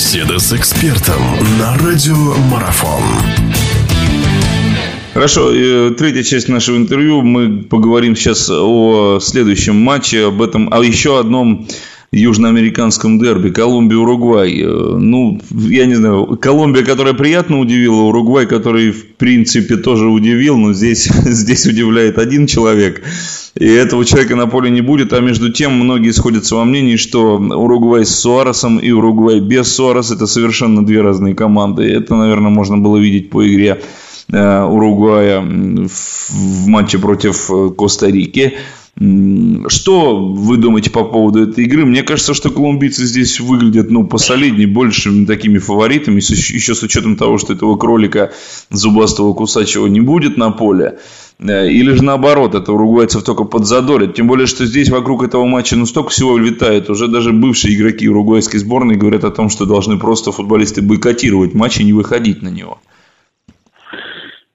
Беседа с экспертом на радиомарафон. Хорошо, третья часть нашего интервью. Мы поговорим сейчас о следующем матче, об этом, о еще одном южноамериканском дерби Колумбия-Уругвай. Э, ну, я не знаю, Колумбия, которая приятно удивила, Уругвай, который, в принципе, тоже удивил, но здесь, здесь удивляет один человек. И этого человека на поле не будет, а между тем многие сходятся во мнении, что Уругвай с Суаресом и Уругвай без Суареса это совершенно две разные команды. Это, наверное, можно было видеть по игре э, Уругвая в матче против э, Коста-Рики. Что вы думаете по поводу этой игры? Мне кажется, что колумбийцы здесь выглядят ну, посолиднее, большими такими фаворитами, еще с учетом того, что этого кролика зубастого кусачего не будет на поле. Э, или же наоборот, это уругвайцев только подзадорит. Тем более, что здесь вокруг этого матча ну столько всего летает. Уже даже бывшие игроки уругвайской сборной говорят о том, что должны просто футболисты бойкотировать матч и не выходить на него.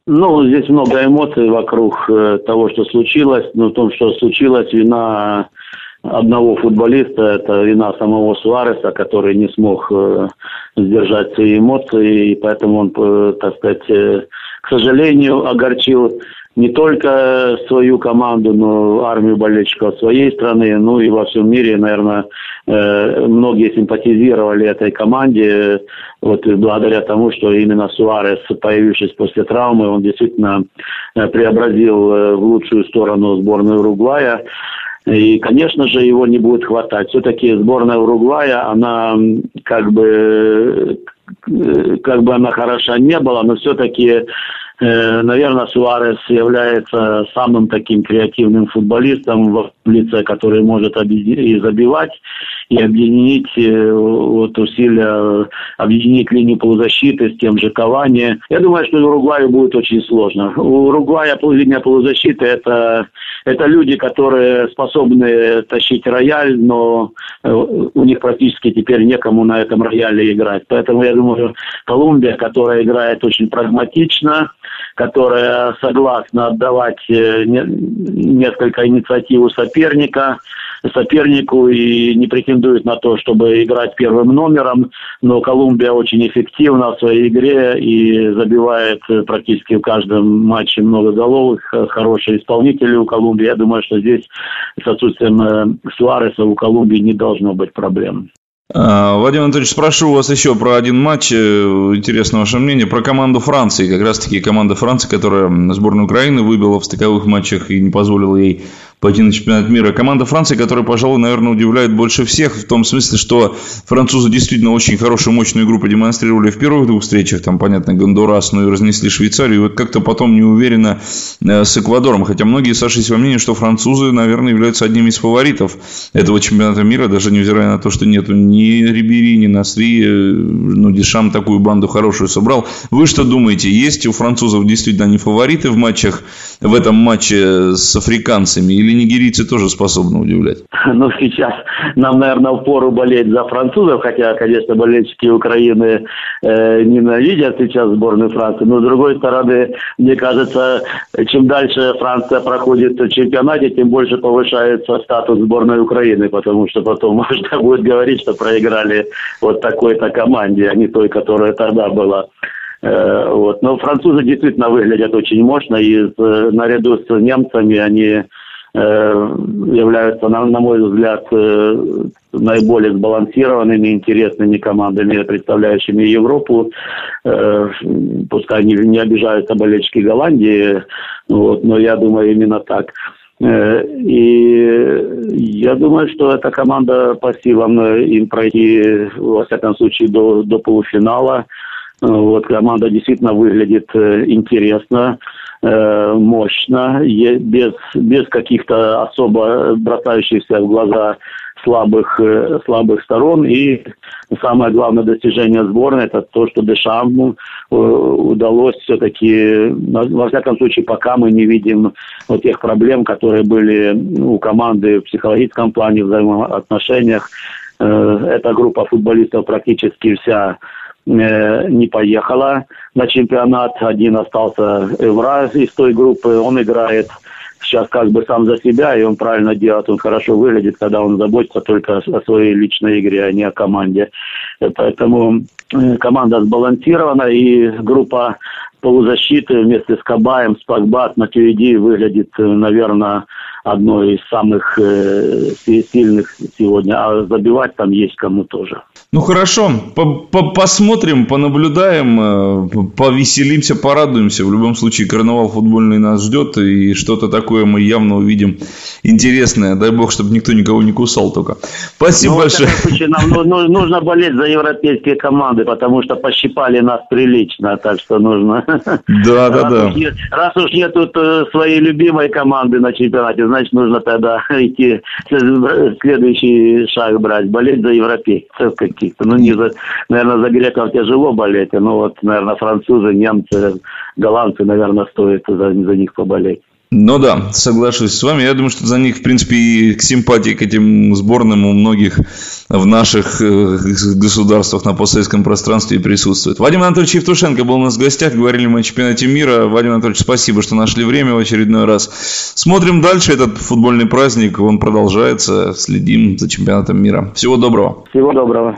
Ну, здесь много эмоций вокруг э, того, что случилось. Но в том, что случилось, вина одного футболиста, это вина самого Суареса, который не смог э, сдержать свои эмоции, и поэтому он, э, так сказать, к сожалению, огорчил не только свою команду, но армию болельщиков своей страны, ну и во всем мире, наверное, э, многие симпатизировали этой команде, вот благодаря тому, что именно Суарес, появившись после травмы, он действительно э, преобразил э, в лучшую сторону сборную Уругвая. И, конечно же, его не будет хватать. Все-таки сборная Уругвая, она как бы, как бы она хороша не была, но все-таки наверное, Суарес является самым таким креативным футболистом в лице, который может и забивать, и объединить э, вот, усилия, объединить линию полузащиты с тем же Кавани. Я думаю, что Уругваю будет очень сложно. У Уругвая линия полузащиты это, это люди, которые способны тащить рояль, но э, у них практически теперь некому на этом рояле играть. Поэтому я думаю, Колумбия, которая играет очень прагматично, которая согласна отдавать э, несколько инициатив у соперника, сопернику и не претендует на то, чтобы играть первым номером, но Колумбия очень эффективна в своей игре и забивает практически в каждом матче много голов, хорошие исполнители у Колумбии. Я думаю, что здесь с отсутствием э, Суареса у Колумбии не должно быть проблем. А, Владимир Анатольевич, спрошу вас еще про один матч. Э, интересно ваше мнение про команду Франции. Как раз таки команда Франции, которая сборную Украины выбила в стыковых матчах и не позволила ей пойти на чемпионат мира. Команда Франции, которая, пожалуй, наверное, удивляет больше всех, в том смысле, что французы действительно очень хорошую, мощную игру продемонстрировали в первых двух встречах, там, понятно, Гондурас, но и разнесли Швейцарию, и вот как-то потом не уверенно э, с Эквадором, хотя многие сошлись во мнении, что французы, наверное, являются одними из фаворитов этого чемпионата мира, даже невзирая на то, что нету ни Рибери, ни Насри, э, ну, Дешам такую банду хорошую собрал. Вы что думаете, есть у французов действительно они фавориты в матчах, в этом матче с африканцами, или нигерийцы тоже способны удивлять? Ну, сейчас нам, наверное, в пору болеть за французов, хотя, конечно, болельщики Украины э, ненавидят сейчас сборную Франции. Но, с другой стороны, мне кажется, чем дальше Франция проходит в чемпионате, тем больше повышается статус сборной Украины, потому что потом можно будет говорить, что проиграли вот такой-то команде, а не той, которая тогда была. Э, вот. Но французы действительно выглядят очень мощно, и э, наряду с немцами они являются, на, на мой взгляд, э, наиболее сбалансированными, интересными командами, представляющими Европу. Э, пускай не, не обижаются болельщики Голландии, вот, но я думаю именно так. И я думаю, что эта команда по силам им пройти, во всяком случае, до, до полуфинала. Вот команда действительно выглядит интересно. Э, мощно, без, без каких-то особо бросающихся в глаза слабых, э, слабых сторон. И самое главное достижение сборной – это то, что Дешаму э, удалось все-таки, во всяком случае, пока мы не видим вот тех проблем, которые были у команды в психологическом плане, в взаимоотношениях. Эта группа футболистов практически вся не поехала на чемпионат. Один остался Эвра из той группы. Он играет сейчас как бы сам за себя, и он правильно делает, он хорошо выглядит, когда он заботится только о своей личной игре, а не о команде. Поэтому э, команда сбалансирована, и группа полузащиты вместе с Кабаем, с Пакбат, Матюиди выглядит, э, наверное, одной из самых э, сильных сегодня. А забивать там есть кому тоже. Ну хорошо, посмотрим, понаблюдаем, э, повеселимся, порадуемся. В любом случае, карнавал футбольный нас ждет, и что-то такое мы явно увидим интересное. Дай бог, чтобы никто никого не кусал только. Спасибо ну, большое. В случае, нам ну, ну, нужно болеть за европейские команды, потому что пощипали нас прилично, так что нужно. Да, да, да. Раз уж нет тут э, своей любимой команды на чемпионате, значит, нужно тогда идти следующий шаг брать, болеть за европейцев каких-то. Ну, не за, наверное, за греков тяжело болеть, но вот, наверное, французы, немцы, голландцы, наверное, стоит за, за них поболеть. Ну да, соглашусь с вами. Я думаю, что за них, в принципе, и симпатии к этим сборным у многих в наших э, государствах на постсоветском пространстве присутствует. Вадим Анатольевич Евтушенко был у нас в гостях. Говорили мы о чемпионате мира. Вадим Анатольевич, спасибо, что нашли время в очередной раз. Смотрим дальше этот футбольный праздник. Он продолжается. Следим за чемпионатом мира. Всего доброго. Всего доброго.